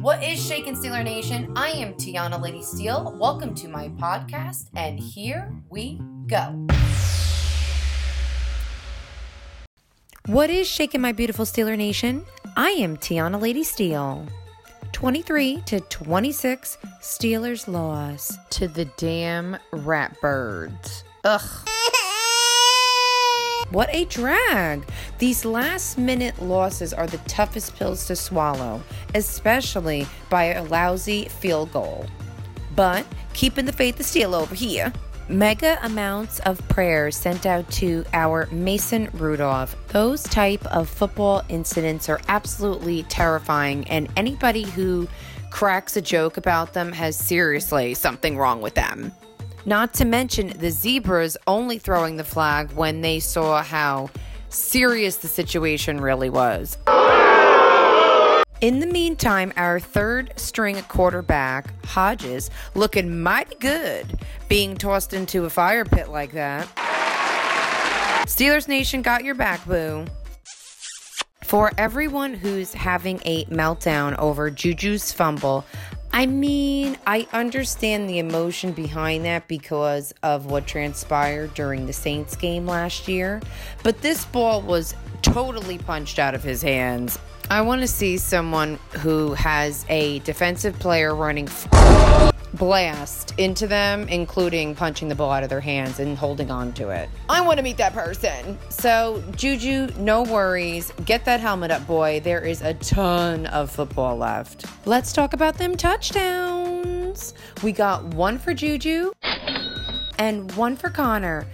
What is Shaken Steeler Nation? I am Tiana Lady Steele. Welcome to my podcast, and here we go. What is Shaken My Beautiful Steeler Nation? I am Tiana Lady Steele. 23 to 26 Steelers loss to the damn Ratbirds. Ugh. What a drag! These last minute losses are the toughest pills to swallow, especially by a lousy field goal. But keeping the faith of steel over here. Mega amounts of prayers sent out to our Mason Rudolph. Those type of football incidents are absolutely terrifying, and anybody who cracks a joke about them has seriously something wrong with them. Not to mention the zebras only throwing the flag when they saw how serious the situation really was. In the meantime, our third string quarterback, Hodges, looking mighty good being tossed into a fire pit like that. Steelers Nation got your back, boo. For everyone who's having a meltdown over Juju's fumble, I mean, I understand the emotion behind that because of what transpired during the Saints game last year, but this ball was totally punched out of his hands. I want to see someone who has a defensive player running f- blast into them, including punching the ball out of their hands and holding on to it. I want to meet that person. So, Juju, no worries. Get that helmet up, boy. There is a ton of football left. Let's talk about them touchdowns. We got one for Juju and one for Conner.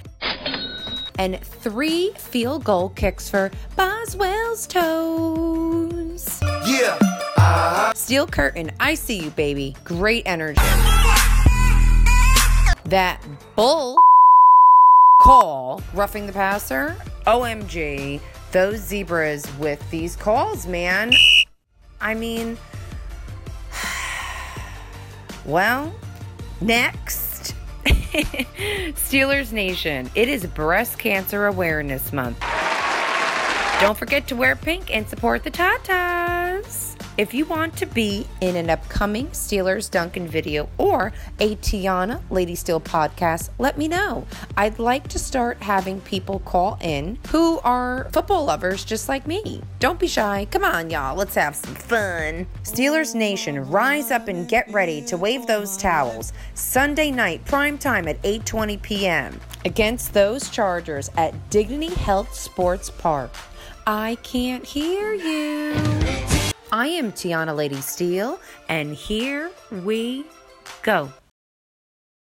And three field goal kicks for Boswell's toes. Steel curtain, I see you, baby. Great energy. That bull call, roughing the passer. OMG, those zebras with these calls, man. I mean, well, next. Steelers Nation, it is Breast Cancer Awareness Month. Don't forget to wear pink and support the Tatas. If you want to be in an upcoming Steelers Duncan video or a Tiana Lady Steel podcast, let me know. I'd like to start having people call in who are football lovers just like me. Don't be shy. Come on, y'all. Let's have some fun. Steelers Nation, rise up and get ready to wave those towels. Sunday night, prime time at 8:20 p.m. against those Chargers at Dignity Health Sports Park. I can't hear you. I am Tiana Lady Steele, and here we go.